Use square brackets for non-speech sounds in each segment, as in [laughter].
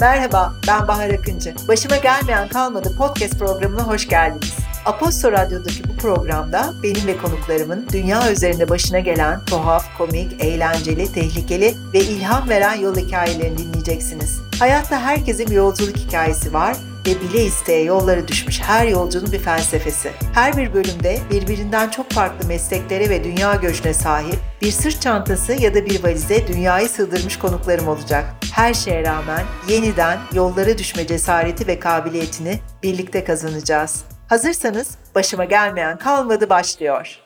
Merhaba, ben Bahar Akıncı. Başıma gelmeyen kalmadı podcast programına hoş geldiniz. Aposto Radyo'daki bu programda benim ve konuklarımın dünya üzerinde başına gelen tuhaf, komik, eğlenceli, tehlikeli ve ilham veren yol hikayelerini dinleyeceksiniz. Hayatta herkesin bir yolculuk hikayesi var ve bile isteye yollara düşmüş her yolcunun bir felsefesi. Her bir bölümde birbirinden çok farklı mesleklere ve dünya göçüne sahip bir sırt çantası ya da bir valize dünyayı sığdırmış konuklarım olacak. Her şeye rağmen yeniden yollara düşme cesareti ve kabiliyetini birlikte kazanacağız. Hazırsanız başıma gelmeyen kalmadı başlıyor.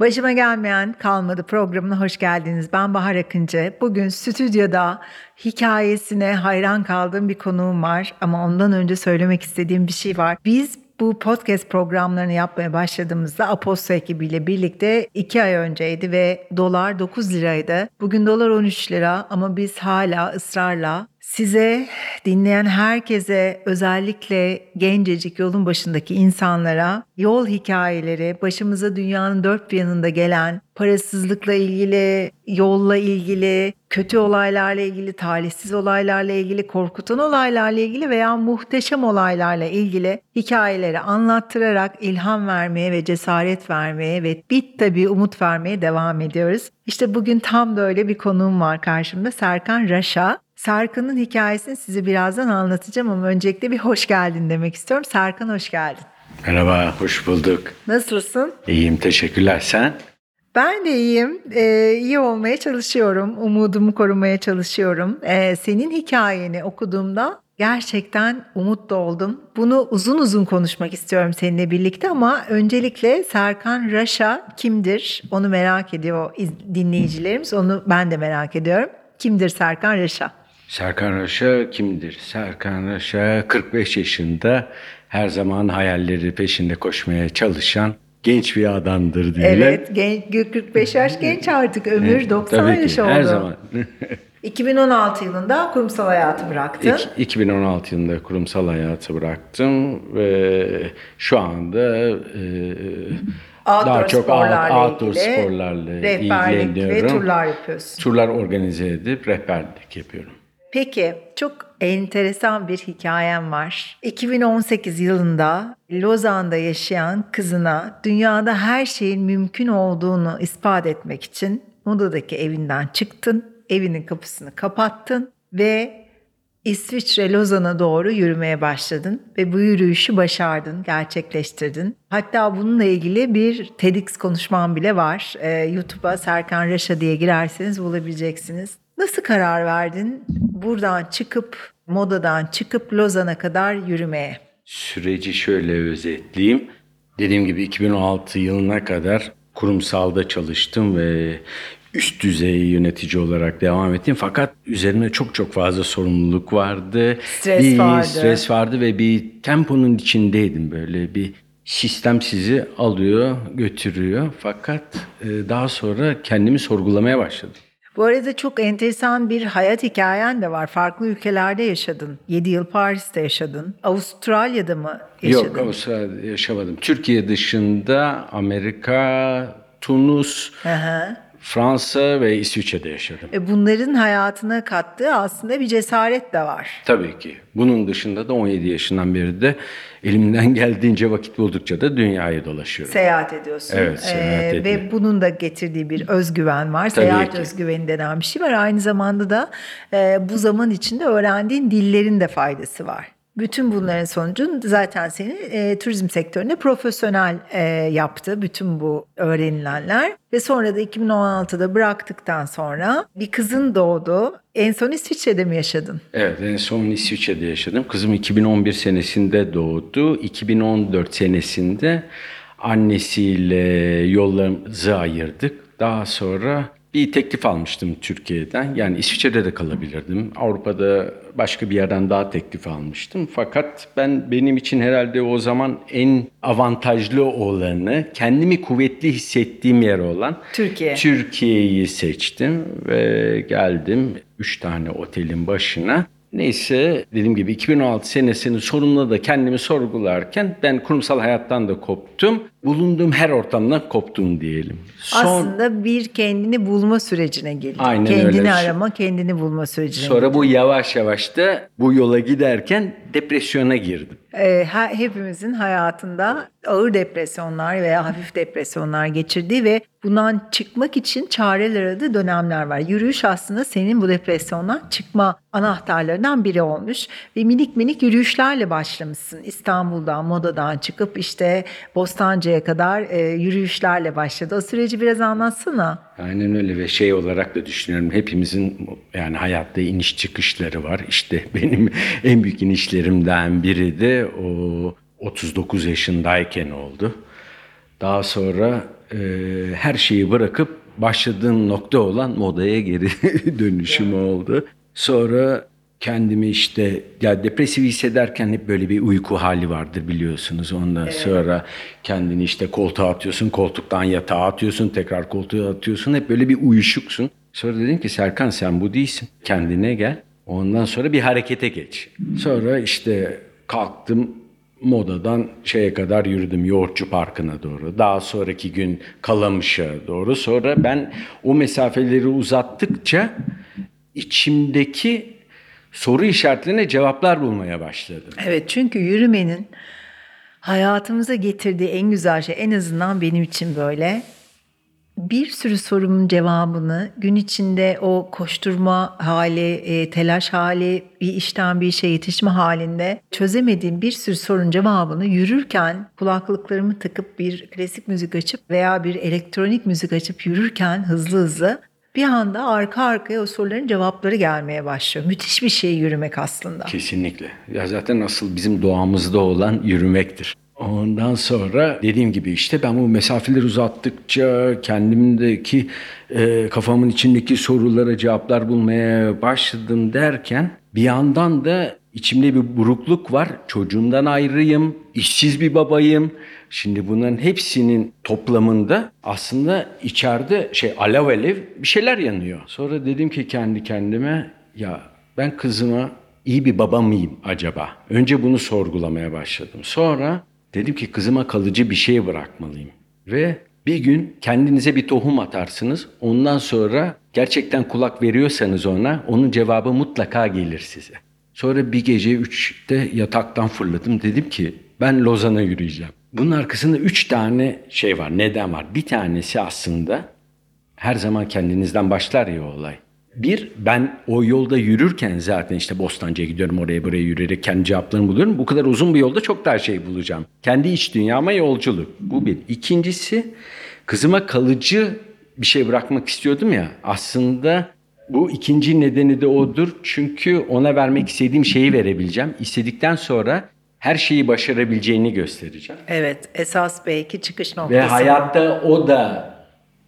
Başıma gelmeyen kalmadı programına hoş geldiniz. Ben Bahar Akıncı. Bugün stüdyoda hikayesine hayran kaldığım bir konuğum var ama ondan önce söylemek istediğim bir şey var. Biz bu podcast programlarını yapmaya başladığımızda Aposto ekibiyle birlikte iki ay önceydi ve dolar 9 liraydı. Bugün dolar 13 lira ama biz hala ısrarla size, dinleyen herkese, özellikle gencecik yolun başındaki insanlara yol hikayeleri, başımıza dünyanın dört bir yanında gelen parasızlıkla ilgili, yolla ilgili, kötü olaylarla ilgili, talihsiz olaylarla ilgili, korkutan olaylarla ilgili veya muhteşem olaylarla ilgili hikayeleri anlattırarak ilham vermeye ve cesaret vermeye ve bit tabii umut vermeye devam ediyoruz. İşte bugün tam böyle bir konuğum var karşımda Serkan Raşa. Serkan'ın hikayesini size birazdan anlatacağım ama öncelikle bir hoş geldin demek istiyorum. Serkan hoş geldin. Merhaba, hoş bulduk. Nasılsın? İyiyim, teşekkürler. Sen? Ben de iyiyim. Ee, iyi olmaya çalışıyorum. Umudumu korumaya çalışıyorum. Ee, senin hikayeni okuduğumda gerçekten umutlu oldum. Bunu uzun uzun konuşmak istiyorum seninle birlikte ama öncelikle Serkan Raşa kimdir? Onu merak ediyor dinleyicilerimiz. Onu ben de merak ediyorum. Kimdir Serkan Raşa? Serkan Raşa kimdir? Serkan Raşa 45 yaşında her zaman hayalleri peşinde koşmaya çalışan genç bir adamdır diyelim. Evet, genç, 45 yaş genç artık. Ömür evet, 90 tabii yaş ki, oldu. Her zaman. [laughs] 2016 yılında kurumsal hayatı bıraktın. İk, 2016 yılında kurumsal hayatı bıraktım ve şu anda e, outdoor daha çok sporlarla outdoor ilgili, sporlarla rehberlik ilgileniyorum. ve turlar yapıyorsun. Turlar organize edip rehberlik yapıyorum. Peki çok enteresan bir hikayem var. 2018 yılında Lozan'da yaşayan kızına dünyada her şeyin mümkün olduğunu ispat etmek için Moda'daki evinden çıktın, evinin kapısını kapattın ve İsviçre Lozan'a doğru yürümeye başladın ve bu yürüyüşü başardın, gerçekleştirdin. Hatta bununla ilgili bir TEDx konuşmam bile var. Ee, YouTube'a Serkan Raşa diye girerseniz bulabileceksiniz. Nasıl karar verdin buradan çıkıp, modadan çıkıp Lozan'a kadar yürümeye? Süreci şöyle özetleyeyim. Dediğim gibi 2016 yılına kadar kurumsalda çalıştım ve üst düzey yönetici olarak devam ettim. Fakat üzerine çok çok fazla sorumluluk vardı. Stres bir vardı. Stres vardı ve bir temponun içindeydim böyle bir sistem sizi alıyor, götürüyor. Fakat daha sonra kendimi sorgulamaya başladım. Bu arada çok enteresan bir hayat hikayen de var. Farklı ülkelerde yaşadın. 7 yıl Paris'te yaşadın. Avustralya'da mı yaşadın? Yok Avustralya'da yaşamadım. Türkiye dışında Amerika, Tunus, Aha. Fransa ve İsviçre'de yaşadım. E bunların hayatına kattığı aslında bir cesaret de var. Tabii ki. Bunun dışında da 17 yaşından beri de elimden geldiğince vakit buldukça da dünyayı dolaşıyorum. Seyahat ediyorsun. Evet, seyahat ee. Ve bunun da getirdiği bir özgüven var. Tabii seyahat ki. özgüveni denen bir şey var. Aynı zamanda da e, bu zaman içinde öğrendiğin dillerin de faydası var. Bütün bunların sonucu zaten seni e, turizm sektöründe profesyonel e, yaptı bütün bu öğrenilenler. Ve sonra da 2016'da bıraktıktan sonra bir kızın doğdu. En son İsviçre'de mi yaşadın? Evet en son İsviçre'de yaşadım. Kızım 2011 senesinde doğdu. 2014 senesinde annesiyle yollarımızı ayırdık. Daha sonra bir teklif almıştım Türkiye'den. Yani İsviçre'de de kalabilirdim. Avrupa'da başka bir yerden daha teklif almıştım. Fakat ben benim için herhalde o zaman en avantajlı olanı, kendimi kuvvetli hissettiğim yer olan Türkiye. Türkiye'yi seçtim ve geldim üç tane otelin başına. Neyse dediğim gibi 2016 senesinin sonunda da kendimi sorgularken ben kurumsal hayattan da koptum. Bulunduğum her ortamdan koptum diyelim. Son, Aslında bir kendini bulma sürecine girdin. Aynen kendini öyle. arama, kendini bulma sürecine sonra bu yavaş yavaş da bu yola giderken depresyona girdim. Ee, he- hepimizin hayatında ağır depresyonlar veya hafif depresyonlar geçirdiği ve bundan çıkmak için çareler aradığı dönemler var. Yürüyüş aslında senin bu depresyondan çıkma anahtarlarından biri olmuş ve minik minik yürüyüşlerle başlamışsın. İstanbul'dan, Moda'dan çıkıp işte Bostancı'ya kadar e, yürüyüşlerle başladı. O süreci biraz anlatsana. Aynen öyle ve şey olarak da düşünüyorum hepimizin yani hayatta iniş çıkışları var. İşte [laughs] benim en büyük inişlerimden biri de o 39 yaşındayken oldu. Daha sonra e, her şeyi bırakıp başladığım nokta olan modaya geri [laughs] dönüşüm oldu. Sonra kendimi işte ya depresif hissederken hep böyle bir uyku hali vardır biliyorsunuz. Ondan sonra kendini işte koltuğa atıyorsun, koltuktan yatağa atıyorsun, tekrar koltuğa atıyorsun. Hep böyle bir uyuşuksun. Sonra dedim ki Serkan sen bu değilsin. Kendine gel. Ondan sonra bir harekete geç. Sonra işte kalktım Modadan şeye kadar yürüdüm Yoğurtçu Parkı'na doğru. Daha sonraki gün Kalamış'a doğru. Sonra ben o mesafeleri uzattıkça içimdeki soru işaretlerine cevaplar bulmaya başladım. Evet çünkü yürümenin hayatımıza getirdiği en güzel şey en azından benim için böyle bir sürü sorumun cevabını gün içinde o koşturma hali, e, telaş hali, bir işten bir işe yetişme halinde çözemediğim bir sürü sorunun cevabını yürürken kulaklıklarımı takıp bir klasik müzik açıp veya bir elektronik müzik açıp yürürken hızlı hızlı bir anda arka arkaya o soruların cevapları gelmeye başlıyor. Müthiş bir şey yürümek aslında. Kesinlikle. Ya zaten asıl bizim doğamızda olan yürümektir. Ondan sonra dediğim gibi işte ben bu mesafeleri uzattıkça kendimdeki e, kafamın içindeki sorulara cevaplar bulmaya başladım derken bir yandan da içimde bir burukluk var. Çocuğumdan ayrıyım, işsiz bir babayım. Şimdi bunların hepsinin toplamında aslında içeride şey alev alev bir şeyler yanıyor. Sonra dedim ki kendi kendime ya ben kızıma iyi bir baba mıyım acaba? Önce bunu sorgulamaya başladım. Sonra dedim ki kızıma kalıcı bir şey bırakmalıyım. Ve bir gün kendinize bir tohum atarsınız. Ondan sonra gerçekten kulak veriyorsanız ona onun cevabı mutlaka gelir size. Sonra bir gece üçte yataktan fırladım. Dedim ki ben Lozan'a yürüyeceğim. Bunun arkasında üç tane şey var, neden var. Bir tanesi aslında her zaman kendinizden başlar ya olay. Bir, ben o yolda yürürken zaten işte Bostancı'ya gidiyorum oraya buraya yürüyerek kendi cevaplarımı buluyorum. Bu kadar uzun bir yolda çok daha şey bulacağım. Kendi iç dünyama yolculuk. Bu bir. İkincisi kızıma kalıcı bir şey bırakmak istiyordum ya. Aslında bu ikinci nedeni de odur. Çünkü ona vermek istediğim şeyi verebileceğim. İstedikten sonra her şeyi başarabileceğini göstereceğim. Evet, esas belki çıkış noktası. Ve hayatta o da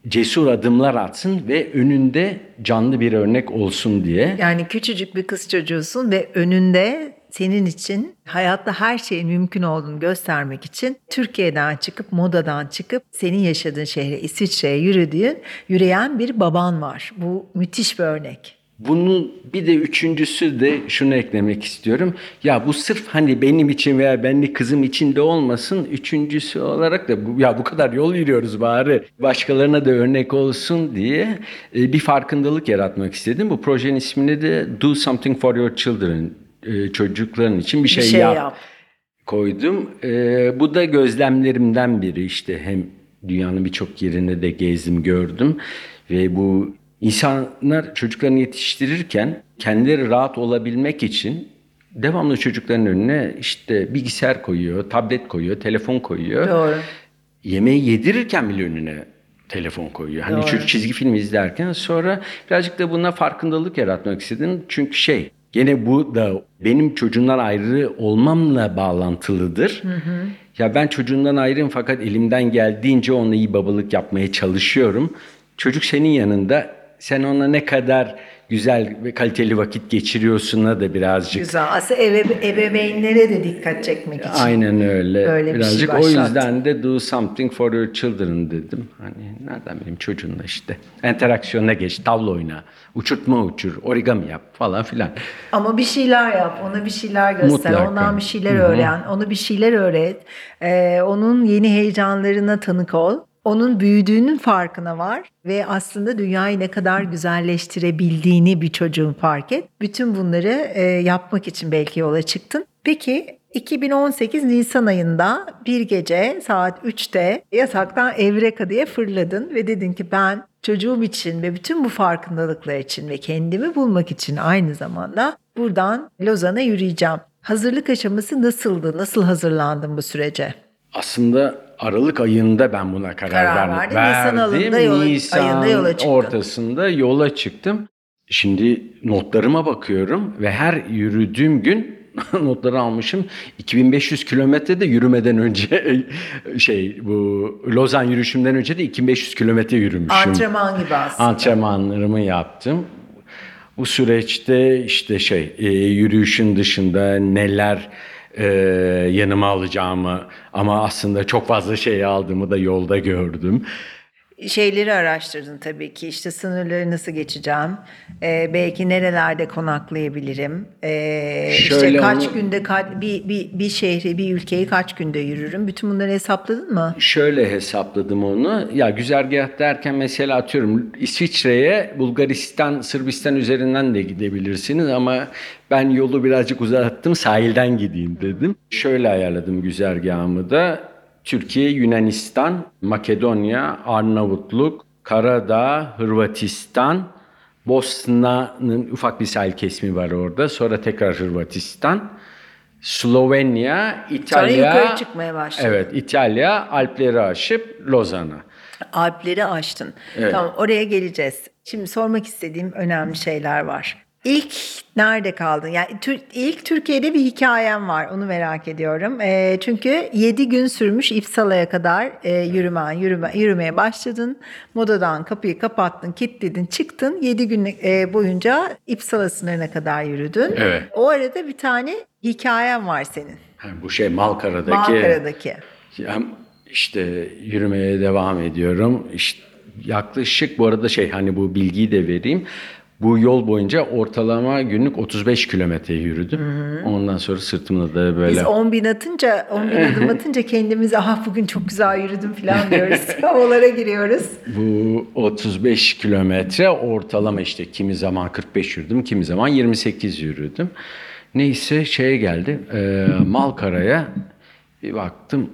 cesur adımlar atsın ve önünde canlı bir örnek olsun diye. Yani küçücük bir kız çocuğusun ve önünde senin için hayatta her şeyin mümkün olduğunu göstermek için Türkiye'den çıkıp modadan çıkıp senin yaşadığın şehre İsviçre'ye yürüdüğün yürüyen bir baban var. Bu müthiş bir örnek. Bunun bir de üçüncüsü de şunu eklemek istiyorum. Ya bu sırf hani benim için veya benli kızım için de olmasın. Üçüncüsü olarak da bu, ya bu kadar yol yürüyoruz bari başkalarına da örnek olsun diye e, bir farkındalık yaratmak istedim. Bu projenin ismini de Do Something for Your Children. E, çocukların için bir şey, Bir şey yap, yap. koydum. E, bu da gözlemlerimden biri işte hem dünyanın birçok yerine de gezdim gördüm ve bu insanlar çocuklarını yetiştirirken kendileri rahat olabilmek için devamlı çocukların önüne işte bilgisayar koyuyor, tablet koyuyor, telefon koyuyor. Doğru. Yemeği yedirirken bile önüne telefon koyuyor. Hani Doğru. çizgi film izlerken sonra birazcık da buna farkındalık yaratmak istedim. Çünkü şey gene bu da benim çocuğumdan ayrı olmamla bağlantılıdır. Ya ben çocuğumdan ayrıyım fakat elimden geldiğince onunla iyi babalık yapmaya çalışıyorum. Çocuk senin yanında sen ona ne kadar güzel ve kaliteli vakit geçiriyorsun'a da birazcık Güzel. Aslında ebe, ebeveynlere de dikkat çekmek için. Aynen öyle. Böyle bir şey Birazcık o başlattı. yüzden de do something for your children dedim. Hani nereden bileyim çocuğunla işte. Interaksiyona geç, tavla oyna, uçurtma uçur, origami yap falan filan. Ama bir şeyler yap, ona bir şeyler göster, Mutlaka. ondan bir şeyler öğren, onu bir şeyler öğret. Ee, onun yeni heyecanlarına tanık ol. Onun büyüdüğünün farkına var ve aslında dünyayı ne kadar güzelleştirebildiğini bir çocuğun fark et. Bütün bunları e, yapmak için belki yola çıktın. Peki 2018 Nisan ayında bir gece saat 3'te yataktan Evreka diye fırladın ve dedin ki ben çocuğum için ve bütün bu farkındalıklar için ve kendimi bulmak için aynı zamanda buradan Lozan'a yürüyeceğim. Hazırlık aşaması nasıldı? Nasıl hazırlandın bu sürece? Aslında Aralık ayında ben buna karar, Karar verdim. verdin. Nisan yola- Nisan ayında yola çıktın. ortasında yola çıktım. Şimdi notlarıma bakıyorum ve her yürüdüğüm gün [laughs] notları almışım. 2500 kilometre de yürümeden önce [laughs] şey bu Lozan yürüyüşümden önce de 2500 kilometre yürümüşüm. Antrenman gibi aslında. Antrenmanlarımı yaptım. Bu süreçte işte şey e, yürüyüşün dışında neler e, yanıma alacağımı ama aslında çok fazla şey aldığımı da yolda gördüm. Şeyleri araştırdın tabii ki işte sınırları nasıl geçeceğim Ee, belki nerelerde konaklayabilirim Ee, işte Şöyle kaç onu- günde ka- bir, bir, bir şehri bir ülkeyi kaç günde yürürüm bütün bunları hesapladın mı? Şöyle hesapladım onu. Ya güzergah derken mesela atıyorum İsviçre'ye Bulgaristan, Sırbistan üzerinden de gidebilirsiniz ama ben yolu birazcık uzattım sahilden gideyim dedim. Şöyle ayarladım güzergahımı da. Türkiye, Yunanistan, Makedonya, Arnavutluk, Karadağ, Hırvatistan, Bosna'nın ufak bir sahil kesimi var orada. Sonra tekrar Hırvatistan, Slovenya, İtalya. yukarı çıkmaya başladın. Evet, İtalya, Alpleri aşıp Lozan'a. Alpleri aştın. Evet. Tamam oraya geleceğiz. Şimdi sormak istediğim önemli şeyler var. İlk nerede kaldın? Yani Tür- ilk Türkiye'de bir hikayem var. Onu merak ediyorum. Ee, çünkü 7 gün sürmüş İpsala'ya kadar e, yürümen, yürüme, yürümeye başladın. Modadan kapıyı kapattın, kilitledin, çıktın. 7 gün e, boyunca İpsala sınırına kadar yürüdün. Evet. O arada bir tane hikayem var senin. Ha, bu şey Malkara'daki. Malkara'daki. Ya işte yürümeye devam ediyorum. İşte yaklaşık bu arada şey hani bu bilgiyi de vereyim. Bu yol boyunca ortalama günlük 35 kilometre yürüdüm. Ondan sonra sırtımda da böyle Biz 10 bin atınca, 10 bin adım [laughs] atınca kendimize ah bugün çok güzel yürüdüm falan diyoruz. [laughs] Havalara giriyoruz. bu 35 kilometre ortalama işte kimi zaman 45 yürüdüm, kimi zaman 28 yürüdüm. Neyse şeye geldi. E, [laughs] Malkara'ya bir baktım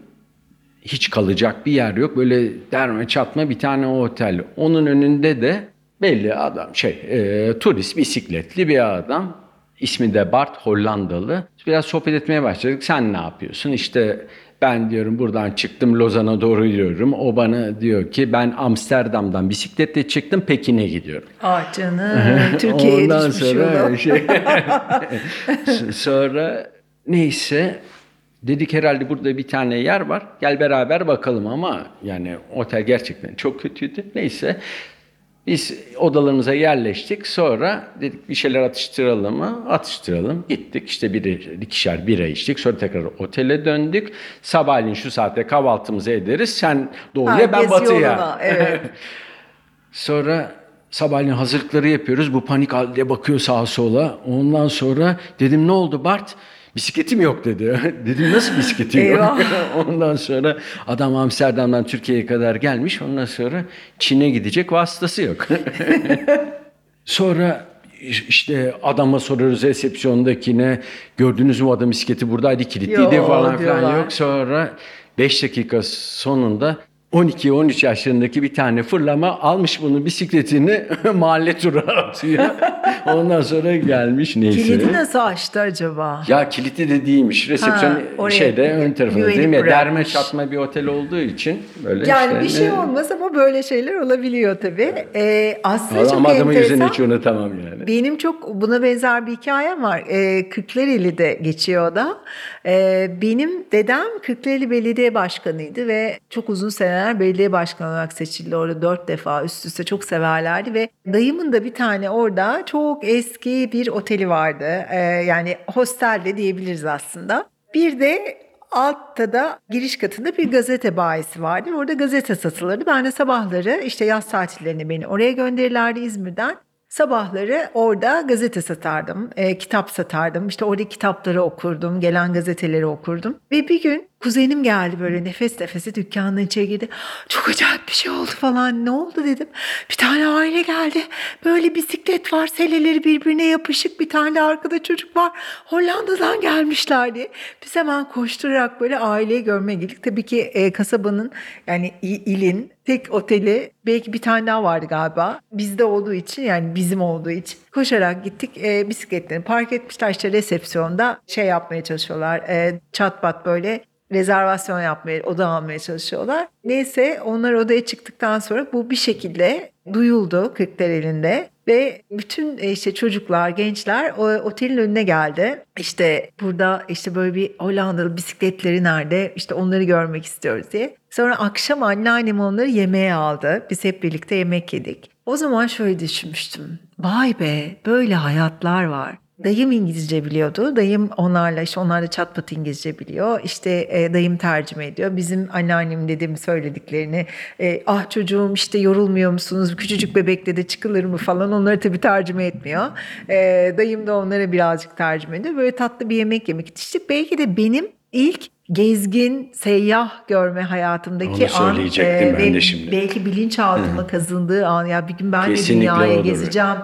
hiç kalacak bir yer yok. Böyle derme çatma bir tane otel. Onun önünde de belli adam şey e, turist bisikletli bir adam. İsmi de Bart Hollandalı. Biraz sohbet etmeye başladık. Sen ne yapıyorsun? İşte ben diyorum buradan çıktım Lozan'a doğru yürüyorum. O bana diyor ki ben Amsterdam'dan bisikletle çıktım Pekin'e gidiyorum. Ah canım [laughs] Türkiye'ye Ondan sonra yolu. şey [laughs] sonra neyse dedik herhalde burada bir tane yer var. Gel beraber bakalım ama yani otel gerçekten çok kötüydü. Neyse biz odalarımıza yerleştik. Sonra dedik bir şeyler atıştıralım mı? Atıştıralım. Gittik işte bir ikişer bira içtik. Sonra tekrar otele döndük. Sabahleyin şu saatte kahvaltımızı ederiz. Sen doğuya ben Herkes batıya. yoluna, evet. [laughs] Sonra sabahleyin hazırlıkları yapıyoruz. Bu panik halde bakıyor sağa sola. Ondan sonra dedim ne oldu Bart? Bisikletim yok dedi. [laughs] dedim nasıl bisikletim yok? [laughs] Ondan sonra adam Amsterdam'dan Türkiye'ye kadar gelmiş. Ondan sonra Çin'e gidecek vasıtası yok. [laughs] Sonra işte adama soruyoruz resepsiyondakine gördünüz mü adam bisikleti buradaydı kilitliydi Yo, falan filan diyorlar. yok. Sonra 5 dakika sonunda 12-13 yaşlarındaki bir tane fırlama almış bunun bisikletini [laughs] mahalle turu atıyor. [laughs] Ondan sonra gelmiş neyse. Kilidi nasıl açtı acaba? Ya kilitli de değilmiş. Resepsiyon Ha, oraya şeyde ön tarafında değil mi? Derme bırakmış. çatma bir otel olduğu için böyle Yani işte. bir şey olmaz ama böyle şeyler olabiliyor tabii. Ee, aslında Ama çok adamın yüzünü hiç unutamam yani. Benim çok buna benzer bir hikayem var. Ee, Kırklareli'de geçiyor da. Ee, benim dedem Kırklareli Belediye Başkanı'ydı ve çok uzun seneler seneler belediye başkanı olarak seçildi orada dört defa üst üste çok severlerdi ve dayımın da bir tane orada çok eski bir oteli vardı. Ee, yani hostel de diyebiliriz aslında. Bir de altta da giriş katında bir gazete bayisi vardı. Orada gazete satılırdı. Ben de sabahları işte yaz tatillerinde beni oraya gönderirlerdi İzmir'den. Sabahları orada gazete satardım, e, kitap satardım. İşte orada kitapları okurdum, gelen gazeteleri okurdum. Ve bir gün kuzenim geldi böyle nefes nefese dükkanın içeri girdi. Çok acayip bir şey oldu falan. Ne oldu dedim. Bir tane aile geldi. Böyle bisiklet var, seleleri birbirine yapışık. Bir tane arkada çocuk var. Hollanda'dan gelmişler diye. Biz hemen koşturarak böyle aileyi görmeye gittik. Tabii ki e, kasabanın yani ilin tek oteli belki bir tane daha vardı galiba. Bizde olduğu için yani bizim olduğu için koşarak gittik. E, bisikletlerini park etmişler işte resepsiyonda şey yapmaya çalışıyorlar. E, çat pat böyle rezervasyon yapmaya, oda almaya çalışıyorlar. Neyse onlar odaya çıktıktan sonra bu bir şekilde duyuldu elinde ve bütün e, işte çocuklar, gençler o otelin önüne geldi. İşte burada işte böyle bir Hollandalı bisikletleri nerede? İşte onları görmek istiyoruz diye. Sonra akşam anneannem onları yemeğe aldı. Biz hep birlikte yemek yedik. O zaman şöyle düşünmüştüm. Vay be böyle hayatlar var. Dayım İngilizce biliyordu. Dayım onlarla işte onlar da çat pat İngilizce biliyor. İşte e, dayım tercüme ediyor. Bizim anneannem dedim söylediklerini e, ah çocuğum işte yorulmuyor musunuz? Küçücük bebekle de çıkılır mı falan onları tabii tercüme etmiyor. E, dayım da onlara birazcık tercüme ediyor. Böyle tatlı bir yemek yemek yetiştik. Belki de benim ilk gezgin, seyyah görme hayatımdaki Onu an e, ben de şimdi. belki bilinçaltıma kazındığı an ya bir gün ben Kesinlikle de dünyaya gezeceğim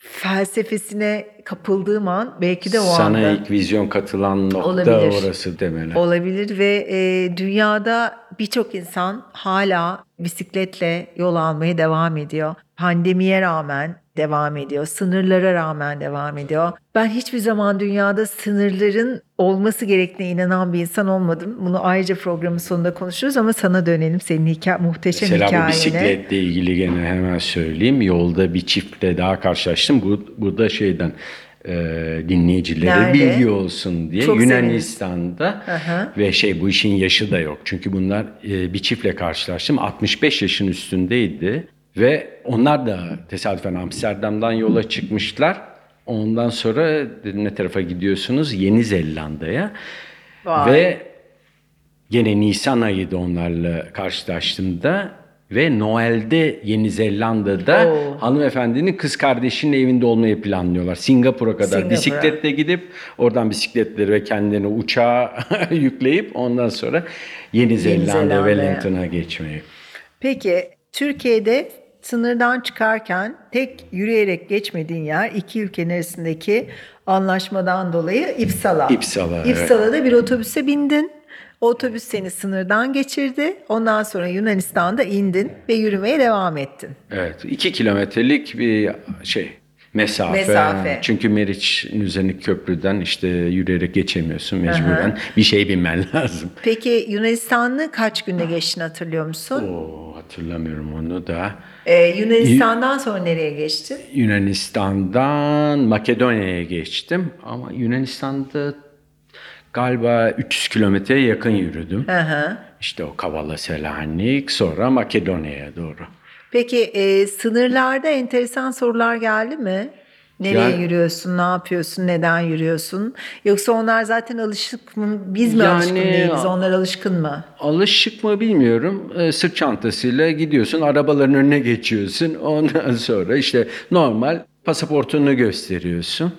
felsefesine kapıldığım an belki de o Sana anda. ilk vizyon katılan nokta Olabilir. orası demeli. Olabilir ve e, dünyada birçok insan hala bisikletle yol almaya devam ediyor. Pandemiye rağmen devam ediyor. Sınırlara rağmen devam ediyor. Ben hiçbir zaman dünyada sınırların olması gerektiğine inanan bir insan olmadım. Bunu ayrıca programın sonunda konuşuruz ama sana dönelim senin hikaye, muhteşem Mesela hikayene. Mesela bu bisikletle ilgili gene hemen söyleyeyim. Yolda bir çiftle daha karşılaştım. Bu, bu da şeyden e, dinleyicilere Nerede? bilgi olsun diye Çok Yunanistan'da ve şey bu işin yaşı da yok. Çünkü bunlar e, bir çiftle karşılaştım. 65 yaşın üstündeydi ve onlar da tesadüfen Amsterdam'dan yola çıkmışlar. Ondan sonra dedim ne tarafa gidiyorsunuz? Yeni Zelanda'ya. Ve gene Nisan ayıydı onlarla karşılaştığımda ve Noel'de Yeni Zelanda'da Oo. hanımefendinin kız kardeşinin evinde olmayı planlıyorlar. Singapur'a kadar Singapur'a. bisikletle gidip oradan bisikletleri ve kendini uçağa [laughs] yükleyip ondan sonra Yeni, Yeni Zelanda, Zelanda Wellington'a geçmeyi. Peki Türkiye'de sınırdan çıkarken tek yürüyerek geçmediğin yer iki ülkenin arasındaki anlaşmadan dolayı İpsala. İpsala. İpsala'da evet. bir otobüse bindin. Otobüs seni sınırdan geçirdi. Ondan sonra Yunanistan'da indin ve yürümeye devam ettin. Evet. iki kilometrelik bir şey mesafe. mesafe. Çünkü Meriç'in üzerindeki köprüden işte yürüyerek geçemiyorsun mecburen. Aha. Bir şey binmen [laughs] lazım. Peki Yunanistan'ı kaç günde geçtin hatırlıyor musun? Oo, hatırlamıyorum onu da. Ee, Yunanistan'dan sonra nereye geçtin? Yunanistan'dan Makedonya'ya geçtim. Ama Yunanistan'da galiba 300 kilometreye yakın yürüdüm. Hı İşte o Kavala Selanik sonra Makedonya'ya doğru. Peki e, sınırlarda enteresan sorular geldi mi? Nereye yani, yürüyorsun, ne yapıyorsun, neden yürüyorsun? Yoksa onlar zaten alışık mı? Biz mi yani, alışkın değiliz, onlar alışkın mı? Alışık mı bilmiyorum. E, sırt çantasıyla gidiyorsun, arabaların önüne geçiyorsun. Ondan [laughs] sonra işte normal pasaportunu gösteriyorsun.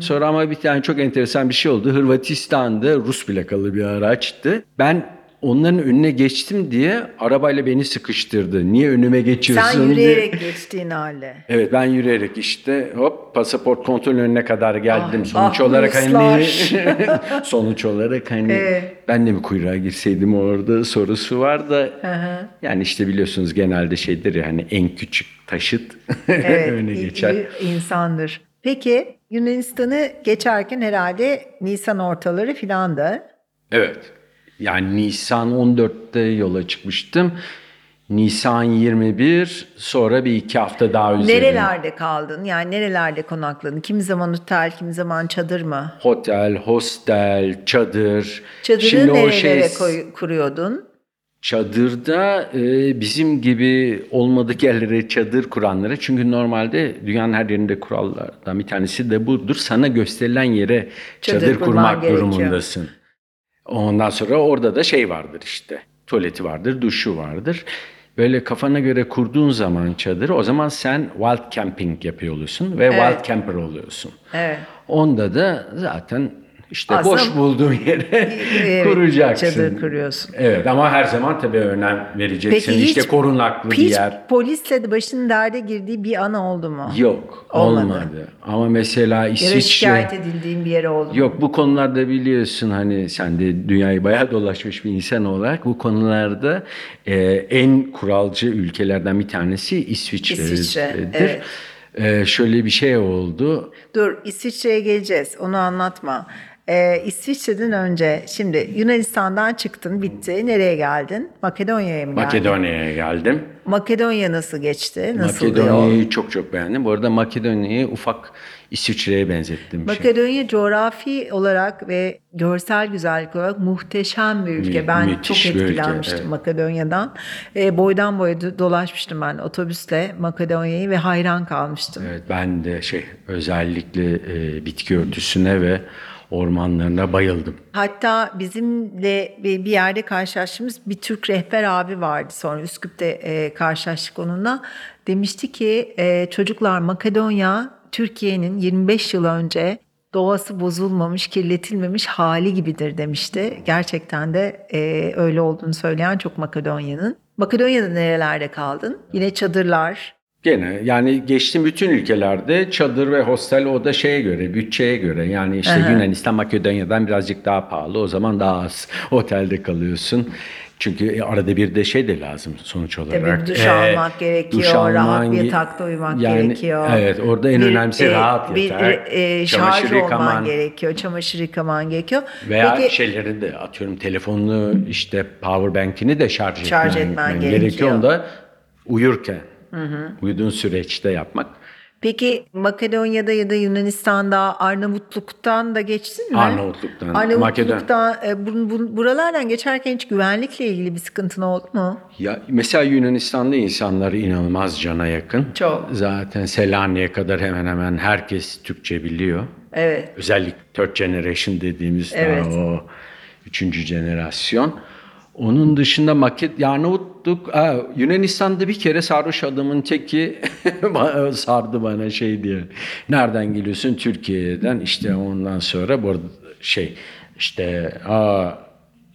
Sonra ama bir tane çok enteresan bir şey oldu. Hırvatistan'da Rus plakalı bir araçtı. Ben onların önüne geçtim diye arabayla beni sıkıştırdı. Niye önüme geçiyorsun Sen yürüyerek diye. geçtiğin halde. Evet ben yürüyerek işte hop pasaport kontrol önüne kadar geldim. Ah, sonuç ah, olarak hani [laughs] sonuç olarak hani evet. ben de mi kuyruğa girseydim orada sorusu var da Hı-hı. yani işte biliyorsunuz genelde şeydir ya hani en küçük taşıt [laughs] evet, öne geçer. insandır. Peki Yunanistan'ı geçerken herhalde Nisan ortaları filan da. Evet. Yani Nisan 14'te yola çıkmıştım. Nisan 21 sonra bir iki hafta daha üzerine. Nerelerde kaldın? Yani nerelerde konakladın? Kim zaman otel, kim zaman çadır mı? Otel, hostel, çadır. Çadırı Şimdi nerelere o şey... kuruyordun? Çadırda e, bizim gibi olmadık yerlere çadır kuranlara çünkü normalde dünyanın her yerinde kurallardan bir tanesi de budur. Sana gösterilen yere Çadır çadır, kurmak gerekiyor. durumundasın. Ondan sonra orada da şey vardır işte. Tuvaleti vardır, duşu vardır. Böyle kafana göre kurduğun zaman çadır o zaman sen wild camping yapıyor oluyorsun ve wild camper oluyorsun. Evet. Onda da zaten işte Aslında- boş bulduğun yere [laughs] Evet, kuracaksın. çadır kuruyorsun. Evet ama her zaman tabii önem vereceksin. Peki hiç- işte korunaklı bir Hiç yer. polisle de başının derde girdiği bir ana oldu mu? Yok Olmadı. olmadı. Ama mesela Ya İsviçre... şikayet edildiğin bir yere oldu mu? Yok bu konularda biliyorsun hani sen de dünyayı bayağı dolaşmış bir insan olarak bu konularda e, en kuralcı ülkelerden bir tanesi İsviçre'dir. İsviçre, evet. E, şöyle bir şey oldu. Dur İsviçre'ye geleceğiz onu anlatma. Ee, İsviçre'den önce şimdi Yunanistan'dan çıktın bitti. Nereye geldin? Makedonya'ya mı geldin? Makedonya'ya geldim. Makedonya nasıl geçti? Nasıl? Makedonya'yı çok çok beğendim. Bu arada Makedonya'yı ufak İsviçre'ye benzettim. Şey. Makedonya coğrafi olarak ve görsel güzellik olarak muhteşem bir ülke. Mü- ben çok bir ülke, etkilenmiştim evet. Makedonya'dan. Ee, boydan boya do- dolaşmıştım ben otobüsle Makedonya'yı ve hayran kalmıştım. Evet, ben de şey özellikle e, bitki örtüsüne ve ormanlarına bayıldım. Hatta bizimle bir yerde karşılaştığımız bir Türk rehber abi vardı. Sonra Üsküp'te e, karşılaştık onunla. Demişti ki e, çocuklar Makedonya Türkiye'nin 25 yıl önce doğası bozulmamış, kirletilmemiş hali gibidir demişti. Gerçekten de e, öyle olduğunu söyleyen çok Makedonya'nın. Makedonya'da nerelerde kaldın? Yine çadırlar. Gene yani geçtiğim bütün ülkelerde çadır ve hostel o da şeye göre, bütçeye göre. Yani işte Yunanistan, Makedonya'dan birazcık daha pahalı. O zaman daha az [laughs] otelde kalıyorsun. Çünkü e, arada bir de şey de lazım sonuç olarak. duş Ee, almak gerekiyor, duş rahat alman bir ge- yatakta uyumak yani, gerekiyor. Evet orada en Bir, önemlisi e, rahat bir, yatak. e, çamaşır şarj olman yıkaman. gerekiyor, çamaşır yıkaman gerekiyor. Veya Peki, şeyleri de atıyorum telefonunu işte power bank'ini de şarj, Şarj etmen, etmen etmen gerekiyor. Onu da uyurken, uyuduğun süreçte yapmak. peki Makedonya'da ya da Yunanistan'da Arnavutluk'tan da geçtin mi? Arnavutluk'tan, Arnavutluk'tan, e, bu- bu- buralardan geçerken hiç güvenlikle ilgili bir sıkıntın oldu mu? Ya mesela Yunanistan'da insanlar inanılmaz cana yakın. Çok. Zaten Selanik'e kadar hemen hemen herkes Türkçe biliyor. Evet. Özellikle third generation dediğimiz Evet. o üçüncü jenerasyon. Onun dışında Maket, Arnavutluk, ha, Yunanistan'da bir kere sarhoş adamın teki [laughs] sardı bana şey diye. Nereden geliyorsun? Türkiye'den. İşte ondan sonra bu şey işte aa,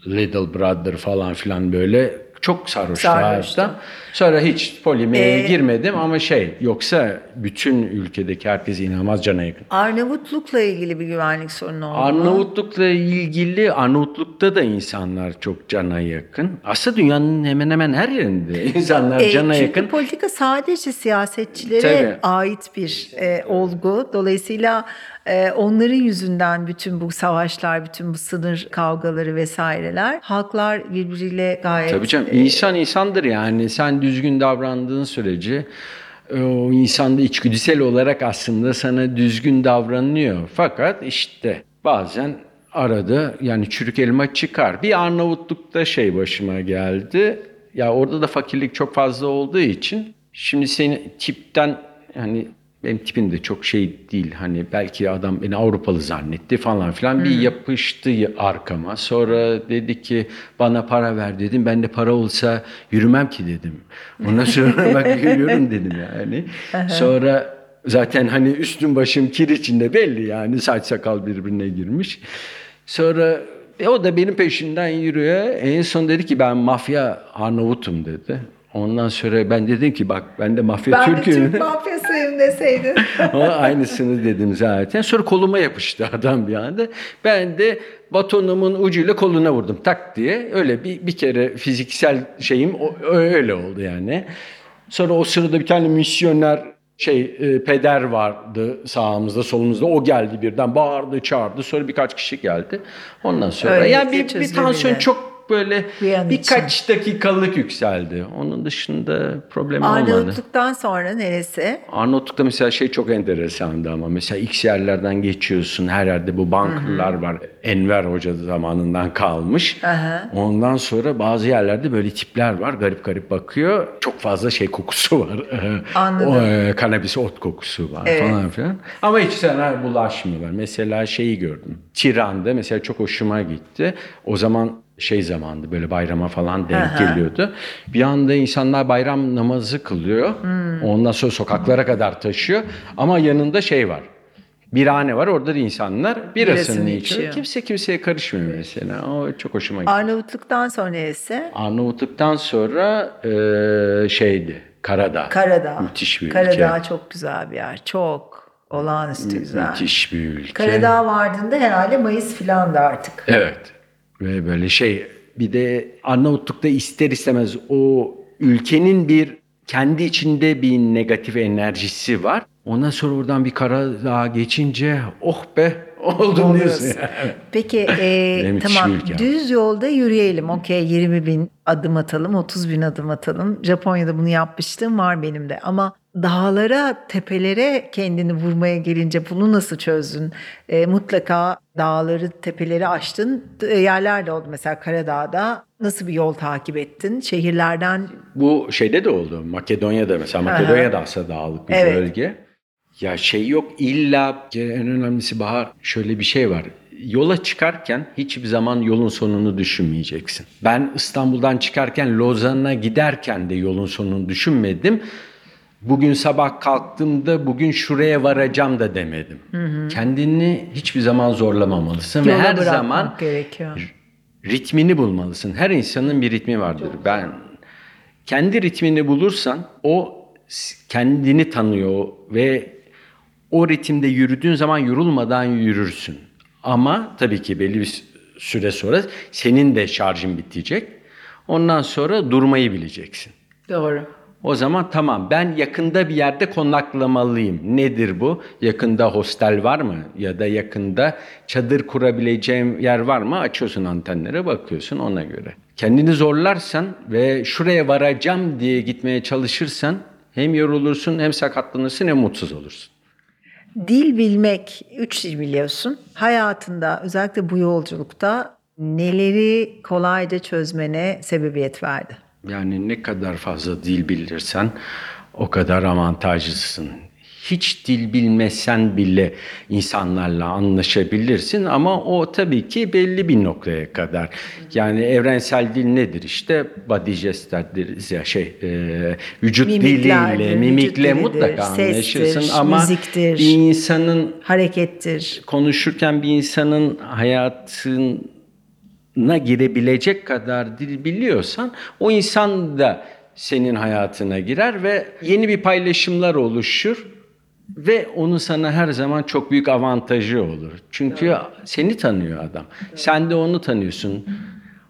Little Brother falan filan böyle çok. Sarhoştu. Sonra hiç polemiğe Ee, girmedim ama şey yoksa bütün ülkedeki herkes inanılmaz cana yakın. Arnavutluk'la ilgili bir güvenlik sorunu oldu? Arnavutluk'la ilgili Arnavutluk'ta da insanlar çok cana yakın. Aslında dünyanın hemen hemen her yerinde [laughs] insanlar E, cana çünkü yakın. politika sadece siyasetçilere Tabii. ait bir e, olgu. Dolayısıyla onların yüzünden bütün bu savaşlar, bütün bu sınır kavgaları vesaireler halklar birbiriyle gayet Tabii canım e, insan insandır yani sen düzgün davrandığın sürece e, o insanda içgüdüsel olarak aslında sana düzgün davranıyor. Fakat işte bazen arada yani çürük elma çıkar. Bir Arnavutluk'ta şey başıma geldi. Ya orada da fakirlik çok fazla olduğu için şimdi seni tipten hani benim tipim de çok şey değil. Hani belki adam beni Avrupalı zannetti falan filan. Bir yapıştı arkama. Sonra dedi ki bana para ver dedim. Ben de para olsa yürümem ki dedim. Ondan sonra bak [laughs] yürüyorum dedim yani. Sonra zaten hani üstüm başım kir içinde belli yani. Saç sakal birbirine girmiş. Sonra e, o da benim peşinden yürüyor. En son dedi ki ben mafya Arnavut'um dedi. Ondan sonra ben dedim ki bak ben de mafya ben de Türk'üm. Türk mafyasıyım deseydin. O [laughs] aynısını dedim zaten. Sonra koluma yapıştı adam bir anda. Ben de batonumun ucuyla koluna vurdum tak diye. Öyle bir, bir kere fiziksel şeyim öyle oldu yani. Sonra o sırada bir tane misyoner şey e, peder vardı sağımızda solumuzda o geldi birden bağırdı çağırdı sonra birkaç kişi geldi ondan sonra Öylelikle yani bir, bir tansiyon çok böyle Bir birkaç dakikalık yükseldi. Onun dışında problem olmadı. Arnavutluk'tan sonra neresi? Arnavutluk'ta mesela şey çok enteresandı ama mesela X yerlerden geçiyorsun her yerde bu bunkerlar var. Enver Hoca zamanından kalmış. Aha. Ondan sonra bazı yerlerde böyle tipler var garip garip bakıyor. Çok fazla şey kokusu var. [laughs] Anladım. o, e, kanabis ot kokusu var Evet. falan filan. Ama hiç sana bulaşmıyorlar. Mesela şeyi gördüm. Tiran'da mesela çok hoşuma gitti. O zaman şey zamandı böyle bayrama falan denk Aha. geliyordu. Bir anda insanlar bayram namazı kılıyor. Hmm. Ondan sonra sokaklara kadar taşıyor. Ama yanında şey var. Birhane var. Orada da insanlar birasını, Birasını içiyor. içiyor. Kimse kimseye karışmıyor mesela. O çok hoşuma gitti. Arnavutluk'tan sonra neresi? Arnavutluk'tan sonra e, şeydi. Karadağ. Karadağ. Müthiş bir ülke. Karadağ çok güzel bir yer. Çok. Olağanüstü güzel. Müthiş bir ülke. Karadağ vardığında herhalde Mayıs filandı artık. Evet. Ve böyle şey bir de Arnavutluk'ta ister istemez o ülkenin bir kendi içinde bir negatif enerjisi var. Ondan sonra oradan bir Karadağ geçince oh be oldum diyorsun. Yani. [laughs] Peki e, tamam düz yolda yürüyelim. Okey 20 bin adım atalım, 30 bin adım atalım. Japonya'da bunu yapmıştım var benim de. Ama dağlara, tepelere kendini vurmaya gelince bunu nasıl çözdün? E, mutlaka dağları, tepeleri aştın. E, yerler de oldu mesela Karadağ'da. Nasıl bir yol takip ettin? Şehirlerden Bu şeyde de oldu. Makedonya'da mesela. Makedonya'da aslında dağlık bir Evet. bölge. Ya şey yok illa en önemlisi Bahar şöyle bir şey var. Yola çıkarken hiçbir zaman yolun sonunu düşünmeyeceksin. Ben İstanbul'dan çıkarken Lozan'a giderken de yolun sonunu düşünmedim. Bugün sabah kalktığımda bugün şuraya varacağım da demedim. Kendini hiçbir zaman zorlamamalısın ve yola her bırakmak zaman gerekiyor. ritmini bulmalısın. Her insanın bir ritmi vardır. Ben kendi ritmini bulursan o kendini tanıyor ve o ritimde yürüdüğün zaman yorulmadan yürürsün. Ama tabii ki belli bir süre sonra senin de şarjın bitecek. Ondan sonra durmayı bileceksin. Doğru. O zaman tamam ben yakında bir yerde konaklamalıyım. Nedir bu? Yakında hostel var mı? Ya da yakında çadır kurabileceğim yer var mı? Açıyorsun antenlere bakıyorsun ona göre. Kendini zorlarsan ve şuraya varacağım diye gitmeye çalışırsan hem yorulursun hem sakatlanırsın hem mutsuz olursun. Dil bilmek, üç dil biliyorsun. Hayatında özellikle bu yolculukta neleri kolayca çözmene sebebiyet verdi? Yani ne kadar fazla dil bilirsen o kadar avantajlısın. Hiç dil bilmesen bile insanlarla anlaşabilirsin ama o tabii ki belli bir noktaya kadar. Yani evrensel dil nedir işte body gesture deriz ya şey e, vücut Mimiklerdir, diliyle, vücut mimikle dilidir, mutlaka sestir, anlaşırsın ama müziktir. bir insanın Harekettir. konuşurken bir insanın hayatına girebilecek kadar dil biliyorsan o insan da senin hayatına girer ve yeni bir paylaşımlar oluşur ve onun sana her zaman çok büyük avantajı olur. Çünkü seni tanıyor adam. Sen de onu tanıyorsun.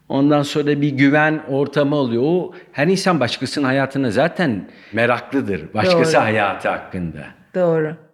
Ondan sonra bir güven ortamı oluyor. O her insan başkasının hayatına zaten meraklıdır. Başkası Doğru. hayatı hakkında. Doğru.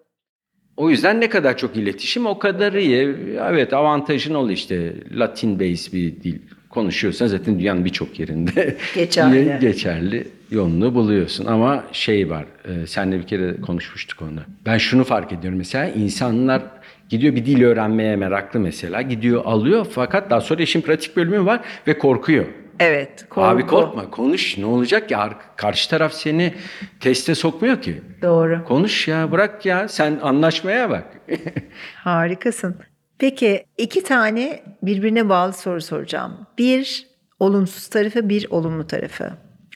O yüzden ne kadar çok iletişim o kadar iyi. Evet avantajın ol işte Latin base bir dil konuşuyorsan zaten dünyanın birçok yerinde [laughs] Geçerli. [laughs] geçerli yolunu buluyorsun. Ama şey var e, senle bir kere konuşmuştuk onu. Ben şunu fark ediyorum mesela insanlar gidiyor bir dil öğrenmeye meraklı mesela gidiyor alıyor fakat daha sonra işin pratik bölümü var ve korkuyor. Evet. Korku. Abi korkma konuş ne olacak Ar- karşı taraf seni teste sokmuyor ki. Doğru. Konuş ya bırak ya sen anlaşmaya bak. [laughs] Harikasın. Peki iki tane birbirine bağlı soru soracağım. Bir olumsuz tarafı, bir olumlu tarafı.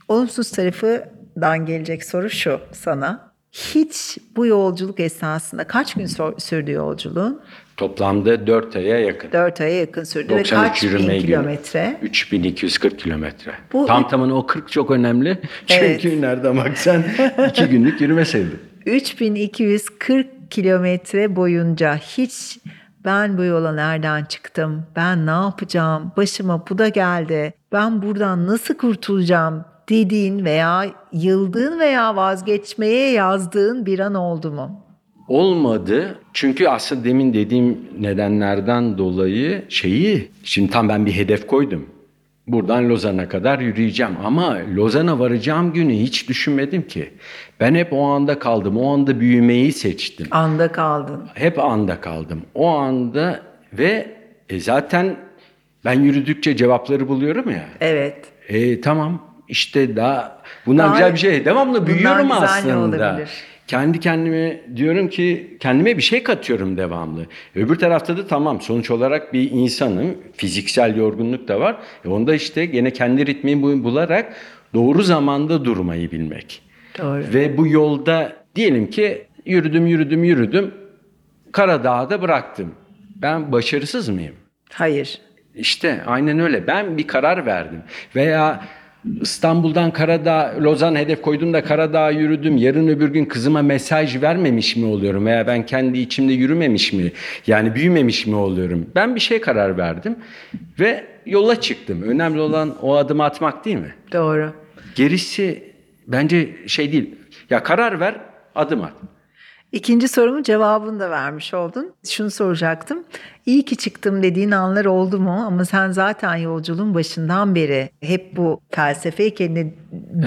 Olumsuz tarafından gelecek soru şu sana. Hiç bu yolculuk esnasında kaç gün sürdü yolculuğun? Toplamda 4 aya yakın. 4 aya yakın sürdü ve 93 kaç bin kilometre? 3240 kilometre. Bu- Tam tamına o 40 çok önemli. Çünkü Evet. nereden baksan 2 [laughs] günlük yürüme sayılır. 3240 kilometre boyunca hiç ben bu yola nereden çıktım? Ben ne yapacağım? Başıma bu da geldi. Ben buradan nasıl kurtulacağım? Dediğin veya yıldığın veya vazgeçmeye yazdığın bir an oldu mu? Olmadı. Çünkü aslında demin dediğim nedenlerden dolayı şeyi, şimdi tam ben bir hedef koydum. buradan Lozan'a kadar yürüyeceğim. Ama Lozan'a varacağım günü hiç düşünmedim ki. Ben hep o anda kaldım. O anda büyümeyi seçtim. Anda kaldın. Hep anda kaldım. O anda ve e, zaten ben yürüdükçe cevapları buluyorum ya. Evet. E, tamam işte daha bundan Daha- güzel bir şey. Devamlı büyüyorum aslında. Kendi kendime diyorum ki kendime bir şey katıyorum devamlı. Öbür tarafta da tamam sonuç olarak bir insanım. Fiziksel yorgunluk da var. E onda işte gene kendi ritmimi bu- bularak doğru zamanda durmayı bilmek. Doğru. Ve bu yolda diyelim ki yürüdüm yürüdüm yürüdüm Karadağ'da bıraktım. Ben başarısız mıyım? Hayır. İşte aynen öyle. Ben bir karar verdim. Veya İstanbul'dan Karadağ, Lozan hedef koydum da Karadağ'a yürüdüm. Yarın öbür gün kızıma mesaj vermemiş mi oluyorum? Veya ben kendi içimde yürümemiş mi? Yani büyümemiş mi oluyorum? Ben bir şey karar verdim ve yola çıktım. Önemli olan o adımı atmak değil mi? Doğru. Gerisi bence şey değil. Ya karar ver, adım at. İkinci sorumun cevabını da vermiş oldun. Şunu soracaktım. İyi ki çıktım dediğin anlar oldu mu? Ama sen zaten yolculuğun başından beri hep bu felsefeyi kendine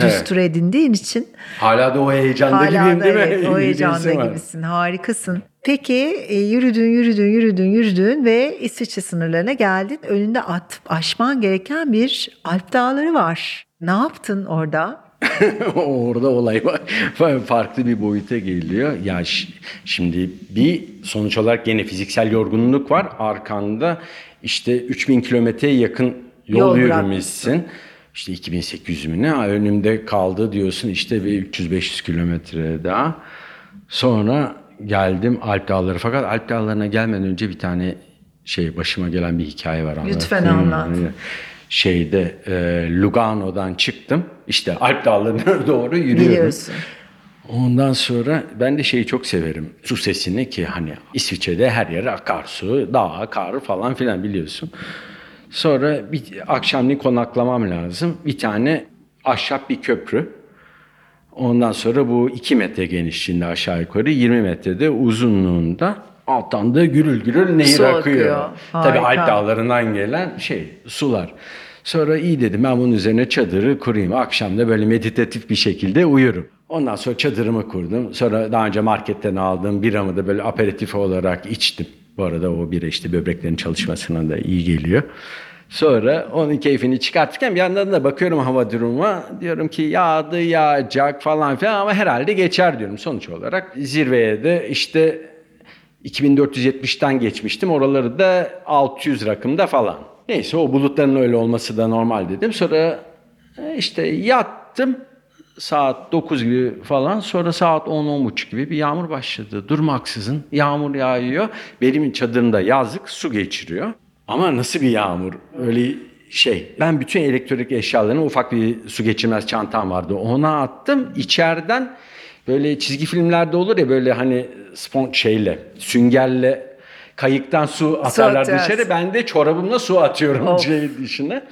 düstur edindiğin için Hala da o heyecanda hala gibiyim da değil mi? evet, o heyecanda var. gibisin. Harikasın. Peki e, yürüdün, yürüdün, yürüdün, yürüdün ve İsviçre sınırlarına geldin. Önünde at, aşman gereken bir Alp dağları var. Ne yaptın orada? [laughs] Orada olay var. [laughs] farklı bir boyuta geliyor. Ya şimdi bir sonuç olarak gene fiziksel yorgunluk var. Arkanda işte 3000 kilometreye yakın yol, Yol yürümüşsün. İşte 2800 mü ne önümde kaldı diyorsun işte bir 300-500 kilometre daha. Sonra geldim Alp Dağları fakat Alp Dağları'na gelmeden önce bir tane şey başıma gelen bir hikaye var. Lütfen anlat. Şeyde e, Lugano'dan çıktım. İşte Alp Dağları'na [laughs] doğru yürüyorum. Biliyorsun. Ondan sonra ben de şeyi çok severim. Su sesini ki hani İsviçre'de her yere akarsu, dağ, kar falan filan biliyorsun. Sonra bir akşamleyin konaklamam lazım. Bir tane ahşap bir köprü. Ondan sonra bu 2 metre genişliğinde aşağı yukarı 20 metrede uzunluğunda alttan da gürül gürül nehir Su akıyor. akıyor. Tabii. Alp dağlarından gelen şey sular. Sonra iyi dedim ben bunun üzerine çadırı kurayım. Akşam da böyle meditatif bir şekilde uyurum. Ondan sonra çadırımı kurdum. Sonra daha önce marketten aldığım biramı da böyle aperatif olarak içtim. Bu arada o bira işte böbreklerin çalışmasına da iyi geliyor. Sonra onun keyfini çıkartırken bir yandan da bakıyorum hava durumuna. Diyorum ki yağdı yağacak falan filan ama herhalde geçer diyorum. Sonuç olarak zirveye de işte 2470'ten geçmiştim. Oraları da 600 rakımda falan. Neyse o bulutların öyle olması da normal dedim. Sonra e, işte yattım saat 9 gibi falan. Sonra saat 10-10.30 gibi bir yağmur başladı. Durmaksızın yağmur yağıyor. Benim çadırımda yazlık su geçiriyor. Ama nasıl bir yağmur? Öyle şey. Ben bütün elektronik eşyalarını ufak bir su geçirmez çantam vardı. Ona attım. İçeriden böyle çizgi filmlerde olur ya böyle hani spon şeyle, süngerle kayıktan su atarlar atarsın. dışarı. Ben de çorabımla su atıyorum Of. şey dışına.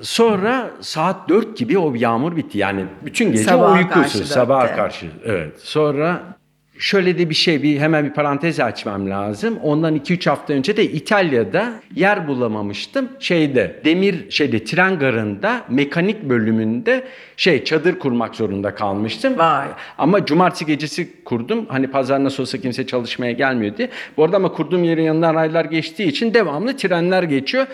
Sonra saat 4 gibi o yağmur bitti. Yani bütün gece Sabaha uykusuz. karşı Sabaha karşı. Evet. Sonra şöyle de bir şey bir hemen bir parantez açmam lazım. Ondan 2-3 hafta önce de İtalya'da yer bulamamıştım. Şeyde demir şeyde tren garında mekanik bölümünde şey çadır kurmak zorunda kalmıştım. Vay. Ama cumartesi gecesi kurdum. Hani pazar nasıl olsa kimse çalışmaya gelmiyor diye. Bu arada ama kurduğum yerin yanından raylar geçtiği için devamlı trenler geçiyor.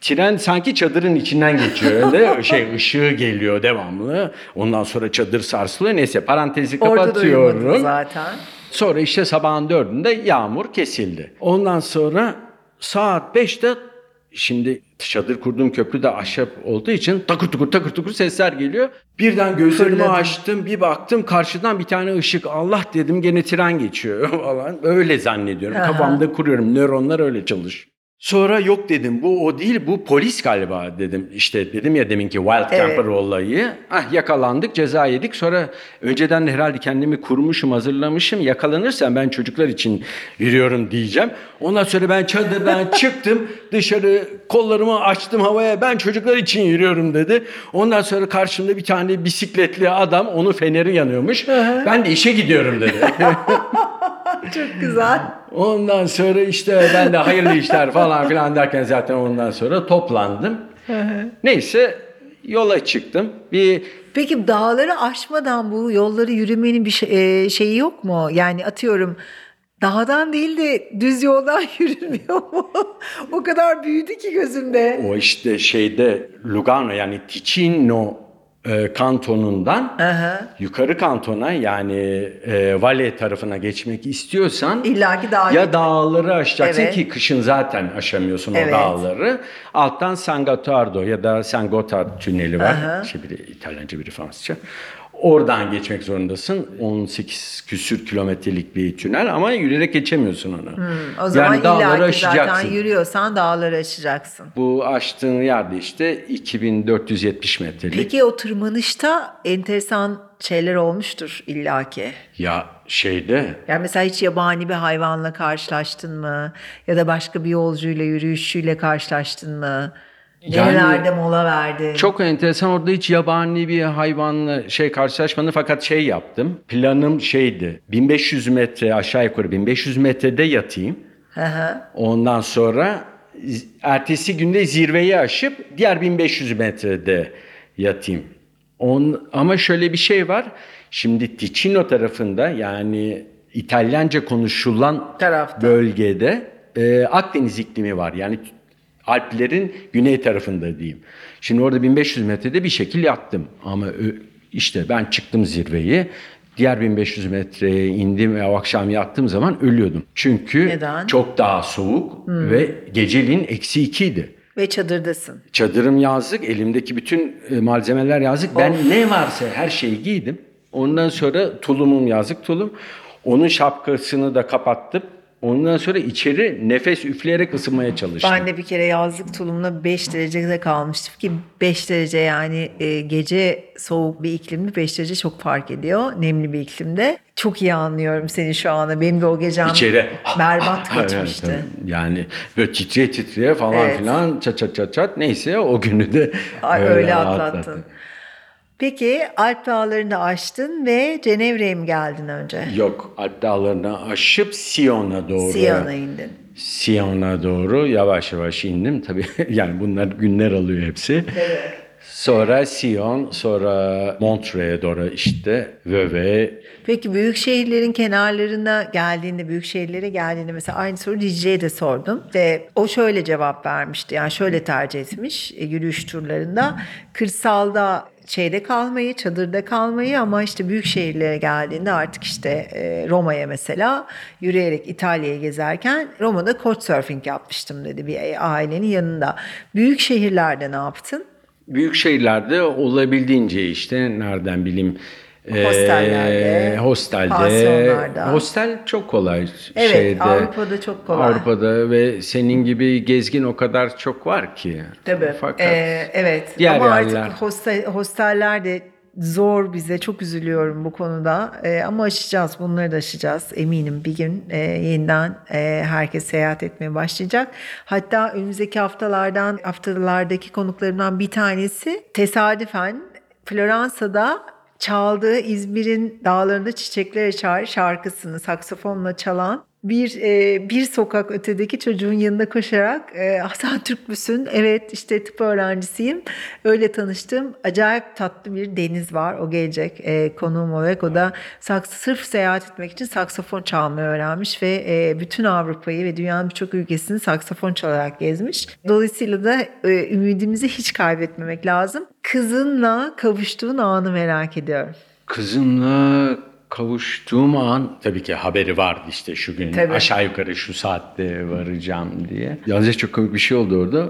Tren sanki çadırın içinden geçiyor. Öyle [laughs] şey ışığı geliyor devamlı. Ondan sonra çadır sarsılıyor. Neyse parantezi Orada kapatıyorum. zaten. Sonra işte sabahın dördünde yağmur kesildi. Ondan sonra saat beşte şimdi çadır kurduğum köprü de ahşap olduğu için takır tukur takır tukur sesler geliyor. Birden gözlerimi açtım bir baktım karşıdan bir tane ışık Allah dedim gene tren geçiyor [laughs] falan. Öyle zannediyorum. Aha. Kafamda kuruyorum nöronlar öyle çalışıyor. Sonra yok dedim bu o değil bu polis galiba dedim. İşte dedim ya deminki Wild Evet. Camper olayı. Ah yakalandık ceza yedik sonra önceden de herhalde kendimi kurmuşum hazırlamışım. Yakalanırsam ben çocuklar için yürüyorum diyeceğim. Ondan sonra ben çadırdan [laughs] çıktım dışarı kollarımı açtım havaya ben çocuklar için yürüyorum dedi. Ondan sonra karşımda bir tane bisikletli adam onun feneri yanıyormuş. ben de işe gidiyorum dedi. [laughs] Çok güzel. Ondan sonra işte ben de hayırlı işler falan filan derken zaten ondan sonra toplandım. Neyse yola çıktım. Bir Peki dağları aşmadan bu yolları yürümenin bir şey- e, şeyi yok mu? Yani atıyorum dağdan değil de düz yoldan [laughs] yürünmüyor mu? o kadar büyüdü ki gözümde. o işte şeyde Lugano yani Ticino e, kantonundan Aha. yukarı kantona yani e, Vale tarafına geçmek istiyorsan İlla ki dağa ya dağları aşacaksın Evet. ki kışın zaten aşamıyorsun Evet. o dağları. Alttan San Gottardo ya da San Gotthard tüneli var. Aha. İşte biri İtalyanca biri Fransızca. Oradan geçmek zorundasın. 18 küsür kilometrelik bir tünel ama yürüyerek geçemiyorsun onu. Hmm, O zaman yani dağları ki zaten aşacaksın. yürüyorsan dağları aşacaksın. Bu açtığın yerde işte 2470 metrelik. Peki o tırmanışta enteresan şeyler olmuştur illaki. Ya şeyde Yani mesela hiç yabani bir hayvanla karşılaştın mı? Ya da başka bir yolcuyla, yürüyüşçüyle karşılaştın mı? Yani- Nerelerde mola verdin? Çok enteresan orada hiç yabani bir hayvanla şey karşılaşmadım fakat şey yaptım. Planım şeydi 1500 metre aşağı yukarı 1500 metrede yatayım. Hı hı. Ondan sonra ertesi günde zirveyi aşıp diğer 1500 metrede yatayım. On, ama şöyle bir şey var. Şimdi Ticino tarafında yani İtalyanca konuşulan Tarafta. bölgede e, Akdeniz iklimi var. Yani Alplerin güney tarafında diyeyim. Şimdi orada 1500 metrede bir şekil yattım. Ama işte ben çıktım zirveyi. Diğer 1500 metreye indim ve o akşam yattığım zaman ölüyordum. Çünkü Neden? çok daha soğuk ve geceliğin eksi ikiydi. Ve çadırdasın. Çadırım yazlık, elimdeki bütün e, malzemeler yazlık. Ben ne varsa her şeyi giydim. Ondan sonra tulumum yazlık tulum. Onun şapkasını da kapattım. Ondan sonra içeri nefes üfleyerek ısınmaya çalıştım. Ben de bir kere yazlık tulumla 5 derecede kalmıştım ki 5 derece yani e, gece soğuk bir iklimde 5 derece çok fark ediyor. Nemli bir iklimde. Çok iyi anlıyorum seni şu anda. Benim de o gecem İçeri. berbat [laughs] Evet, geçmişti. tabii. yani böyle titreye titreye falan Evet. filan çat çat çat çat neyse o günü de Ay, öyle öyle atlattım. atlattın. Peki Alp Dağları'nı aştın ve Cenevre'ye mi geldin önce? Yok Alp dağlarını aşıp Siyon'a doğru. Siyon'a indin. Siyon'a doğru yavaş yavaş indim. Tabii [laughs] yani bunlar günler alıyor hepsi. Sonra Sion, sonra Montreux'e doğru işte Vöve. Peki büyük şehirlerin kenarlarına geldiğinde, büyük şehirlere geldiğinde mesela aynı soru Dicle'ye de sordum. Ve o şöyle cevap vermişti. Yani şöyle tercih etmiş e, yürüyüş turlarında. Kırsalda şeyde kalmayı, çadırda kalmayı ama işte büyük şehirlere geldiğinde artık işte e, Roma'ya mesela yürüyerek İtalya'yı gezerken Roma'da couchsurfing yapmıştım dedi bir ailenin yanında. Büyük şehirlerde ne yaptın? Büyük şehirlerde olabildiğince işte nereden bileyim e, Hostellerde, hostelde, pansiyonlarda. hostel çok kolay Evet, şeyde. Avrupa'da çok kolay. Avrupa'da ve senin gibi gezgin o kadar çok var ki. Tabii. Fakat Ee, evet. diğer Ama yerler- artık hostel, hosteller de zor bize. Çok üzülüyorum bu konuda. Ee, ama aşacağız. Bunları da aşacağız. Eminim bir gün e, yeniden e, herkes seyahat etmeye başlayacak. Hatta önümüzdeki haftalardan haftalardaki konuklarımdan bir tanesi tesadüfen Floransa'da çaldığı İzmir'in dağlarında çiçekler açar şarkısını saksafonla çalan bir e, bir sokak ötedeki çocuğun yanında koşarak e, Hasan Türk müsün? Evet işte tıp öğrencisiyim. Öyle tanıştım. Acayip tatlı bir Deniz var. O gelecek e, konuğum olarak. O da saks sırf seyahat etmek için saksafon çalmayı öğrenmiş ve e, bütün Avrupa'yı ve dünyanın birçok ülkesini saksafon çalarak gezmiş. Dolayısıyla da e, ümidimizi hiç kaybetmemek lazım. Kızınla kavuştuğun anı merak ediyorum. Kızımla kavuştuğum an tabii ki haberi vardı işte şu gün Tabii. aşağı yukarı şu saatte varacağım diye. Yalnız çok komik bir şey oldu orada.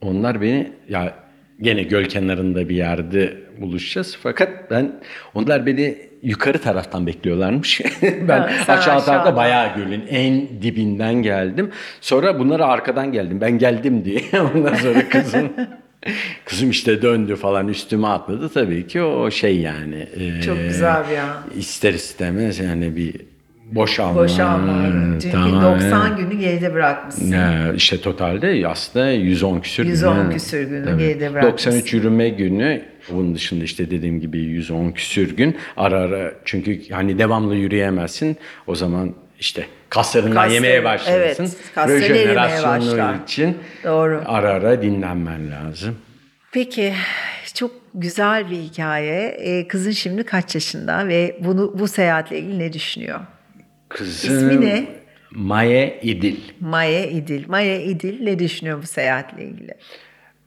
Onlar beni ya gene göl kenarında bir yerde buluşacağız. Fakat ben onlar beni yukarı taraftan bekliyorlarmış. [laughs] ben Ha, sen aşağı tarafta bayağı gölün en dibinden geldim. Sonra bunlara arkadan geldim. Ben geldim diye. [laughs] Ondan sonra kızım [laughs] [laughs] Kızım işte döndü falan üstüme atladı tabii ki o şey yani. e, Çok güzel bir an. İster istemez yani bir boşalma. Boşanma. e, Çünkü tamamen- 90 günü geride bırakmışsın. Ya işte totalde aslında 110 küsür 110 günü. küsür günü Tabii. geride bırakmışsın. 93 yürüme günü. Bunun dışında işte dediğim gibi 110 küsür gün. Ara ara çünkü hani devamlı yürüyemezsin. O zaman işte kaslarından Kasları, yemeye başlarsın. evet, Rejenerasyonu başlar. için Doğru. ara ara dinlenmen lazım. Peki çok güzel bir hikaye. Ee, kızın şimdi kaç yaşında ve bunu bu seyahatle ilgili ne düşünüyor? Kızım İsmi ne? Maye İdil. Maya İdil. Maya İdil ne düşünüyor bu seyahatle ilgili?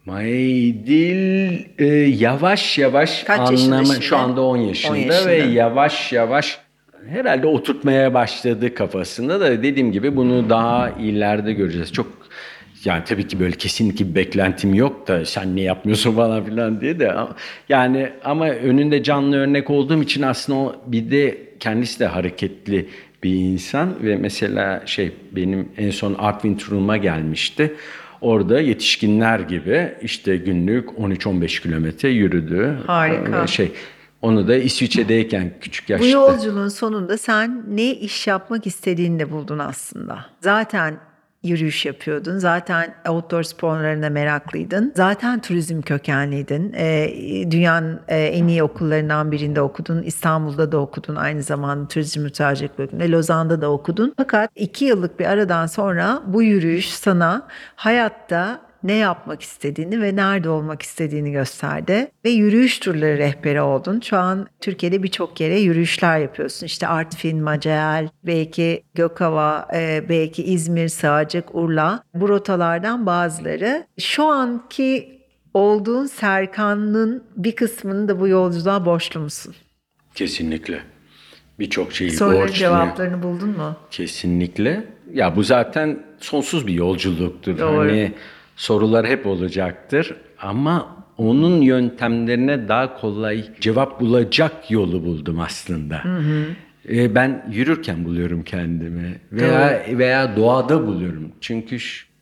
Maye İdil e, yavaş yavaş Kaç anlama şu anda 10 yaşında, 10 yaşında. ve yavaş yavaş herhalde oturtmaya başladı kafasında da dediğim gibi bunu daha ileride göreceğiz. Çok yani tabii ki böyle kesinlikle bir beklentim yok da sen ne yapmıyorsun [laughs] falan filan diye de yani ama önünde canlı örnek olduğum için aslında o bir de kendisi de hareketli bir insan ve mesela şey benim en son Artvin turuma gelmişti. Orada yetişkinler gibi işte günlük 13-15 kilometre yürüdü. Harika. Ee, Şey onu da İsviçre'deyken küçük yaşta. Bu yolculuğun sonunda sen ne iş yapmak istediğini de buldun aslında. Zaten yürüyüş yapıyordun. Zaten outdoor sporlarına meraklıydın. Zaten turizm kökenliydin. Ee, dünyanın e, en iyi okullarından birinde okudun. İstanbul'da da okudun. Aynı zamanda turizm müteahhitlik bölümünde. Lozan'da da okudun. Fakat iki yıllık bir aradan sonra bu yürüyüş sana hayatta ne yapmak istediğini ve nerede olmak istediğini gösterdi. Ve yürüyüş turları rehberi oldun. Şu an Türkiye'de birçok yere yürüyüşler yapıyorsun. İşte Artvin, Macael, belki Gökova, e, belki İzmir, Sığacık, Urla. Bu rotalardan bazıları. Şu anki olduğun Serkan'ın bir kısmını da bu yolculuğa borçlu musun? Kesinlikle. Birçok şeyi Soruların borçlu. cevaplarını buldun mu? Kesinlikle. Ya bu zaten sonsuz bir yolculuktur. Doğru. Hani sorular hep olacaktır ama onun yöntemlerine daha kolay cevap bulacak yolu buldum aslında. Ee, ben yürürken buluyorum kendimi veya veya doğada buluyorum. Çünkü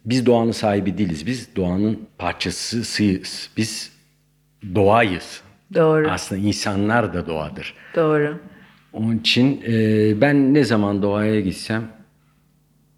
biz doğanın sahibi değiliz. Biz doğanın parçasıyız. Biz doğayız. Doğru, Aslında insanlar da doğadır. doğru. Onun için e, ben ne zaman doğaya gitsem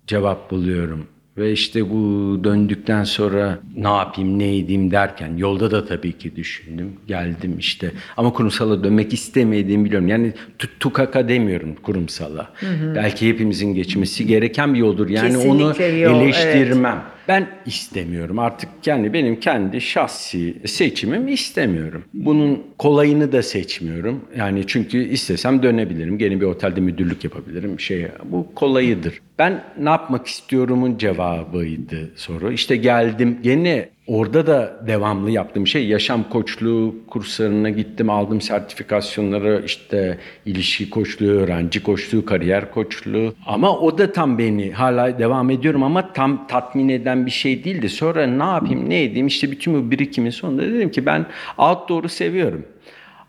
cevap buluyorum. Ve işte bu döndükten sonra ne yapayım ne edeyim derken yolda da tabii ki düşündüm. Geldim işte ama kurumsala dönmek istemediğimi biliyorum. Yani tu- tukaka demiyorum kurumsala. Belki hepimizin geçmesi gereken bir yoldur. Yani onu Kesinlikle bir yol, eleştirmem. Ben istemiyorum artık yani benim kendi şahsi seçimim istemiyorum. Bunun kolayını da seçmiyorum. Yani çünkü istesem dönebilirim. Gene bir otelde müdürlük yapabilirim. Şey bu kolayıdır. Ben ne yapmak istiyorumun cevabıydı soru. İşte geldim gene orada da devamlı yaptığım şey yaşam koçluğu kurslarına gittim. Aldım sertifikasyonları işte ilişki koçluğu, öğrenci koçluğu, kariyer koçluğu. Ama o da tam beni hala devam ediyorum ama tam tatmin eden bir şey değildi. Sonra ne yapayım ne edeyim işte bütün bu birikimin sonunda dedim ki ben outdoor'u seviyorum.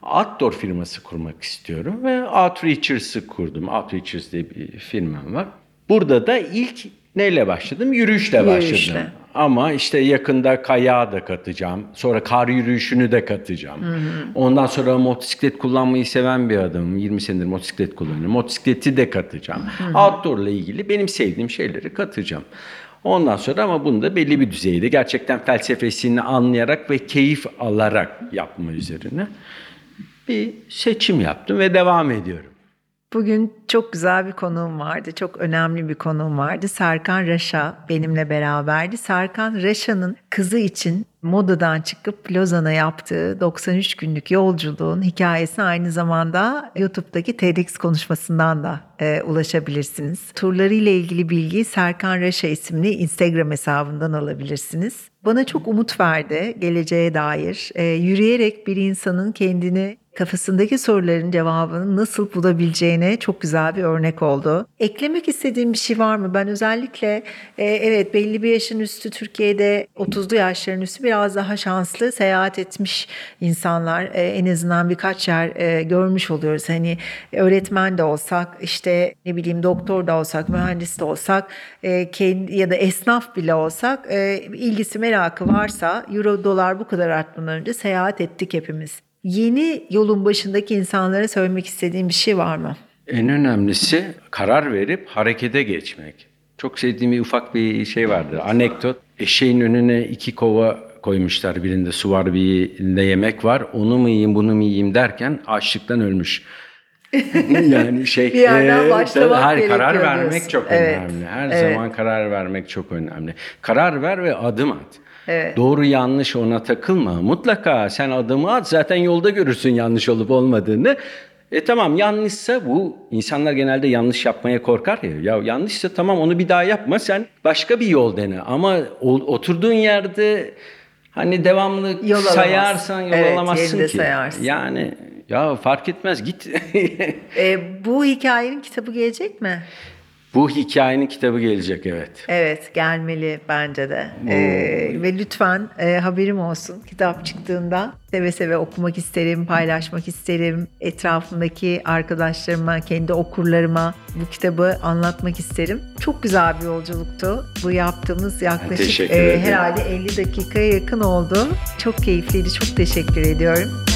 Outdoor firması kurmak istiyorum ve Outreachers'ı kurdum. Outreachers diye bir firmam var. Burada da ilk neyle başladım? Yürüyüşle başladım. Ama işte yakında kayağı da katacağım. Sonra kar yürüyüşünü de katacağım. Ondan sonra motosiklet kullanmayı seven bir adamım. 20 senedir motosiklet kullanıyorum. Motosikleti de katacağım. Outdoor ile ilgili benim sevdiğim şeyleri katacağım. Ondan sonra ama bunu da belli bir düzeyde gerçekten felsefesini anlayarak ve keyif alarak yapma üzerine bir seçim yaptım ve devam ediyorum. Bugün çok güzel bir konuğum vardı. Çok önemli bir konuğum vardı. Serkan Raşa benimle beraberdi. Serkan Raşa'nın kızı için modadan çıkıp Lozan'a yaptığı 93 günlük yolculuğun hikayesine aynı zamanda YouTube'daki TEDx konuşmasından da e, ulaşabilirsiniz. Turlarıyla ilgili bilgiyi Serkan Raşa isimli Instagram hesabından alabilirsiniz. Bana çok umut verdi geleceğe dair. E, yürüyerek bir insanın kendini kafasındaki soruların cevabını nasıl bulabileceğine çok güzel bir örnek oldu. Eklemek istediğim bir şey var mı? Ben özellikle e, evet belli bir yaşın üstü Türkiye'de 30'lu yaşların üstü biraz daha şanslı seyahat etmiş insanlar. E, en azından birkaç yer e, görmüş oluyoruz. Hani öğretmen de olsak işte ne bileyim doktor da olsak mühendis de olsak e, kendi, ya da esnaf bile olsak e, ilgisi merakı varsa euro dolar bu kadar artmadan önce seyahat ettik hepimiz. Yeni yolun başındaki insanlara söylemek istediğim bir şey var mı? En önemlisi karar verip harekete geçmek. Çok sevdiğim bir ufak bir şey vardır. Anekdot. Eşeğin önüne iki kova koymuşlar. Birinde su var, birinde yemek var. Onu mu yiyeyim, bunu mu yiyeyim derken açlıktan ölmüş. [laughs] yani şey Bir yerden başlamak her karar vermek diyorsun. çok Evet, önemli. Her evet. zaman karar vermek çok önemli. Karar ver ve adım at. Evet. Doğru yanlış ona takılma. Mutlaka sen adımı at zaten yolda görürsün yanlış olup olmadığını. E tamam yanlışsa bu insanlar genelde yanlış yapmaya korkar ya. Ya yanlışsa tamam onu bir daha yapma sen başka bir yol dene. Ama o- oturduğun yerde hani devamlı Yol sayarsan yol Evet, alamazsın ki. sayarsın. Yani ya fark etmez git. [laughs] E, bu hikayenin kitabı gelecek mi? Bu hikayenin kitabı gelecek evet. Evet gelmeli bence de. E, ve lütfen e, haberim olsun kitap çıktığında seve seve okumak isterim, paylaşmak isterim. Etrafımdaki arkadaşlarıma, kendi okurlarıma bu kitabı anlatmak isterim. Çok güzel bir yolculuktu. Bu yaptığımız yaklaşık e, herhalde 50 dakikaya yakın oldu. Çok keyifliydi. Çok teşekkür ediyorum.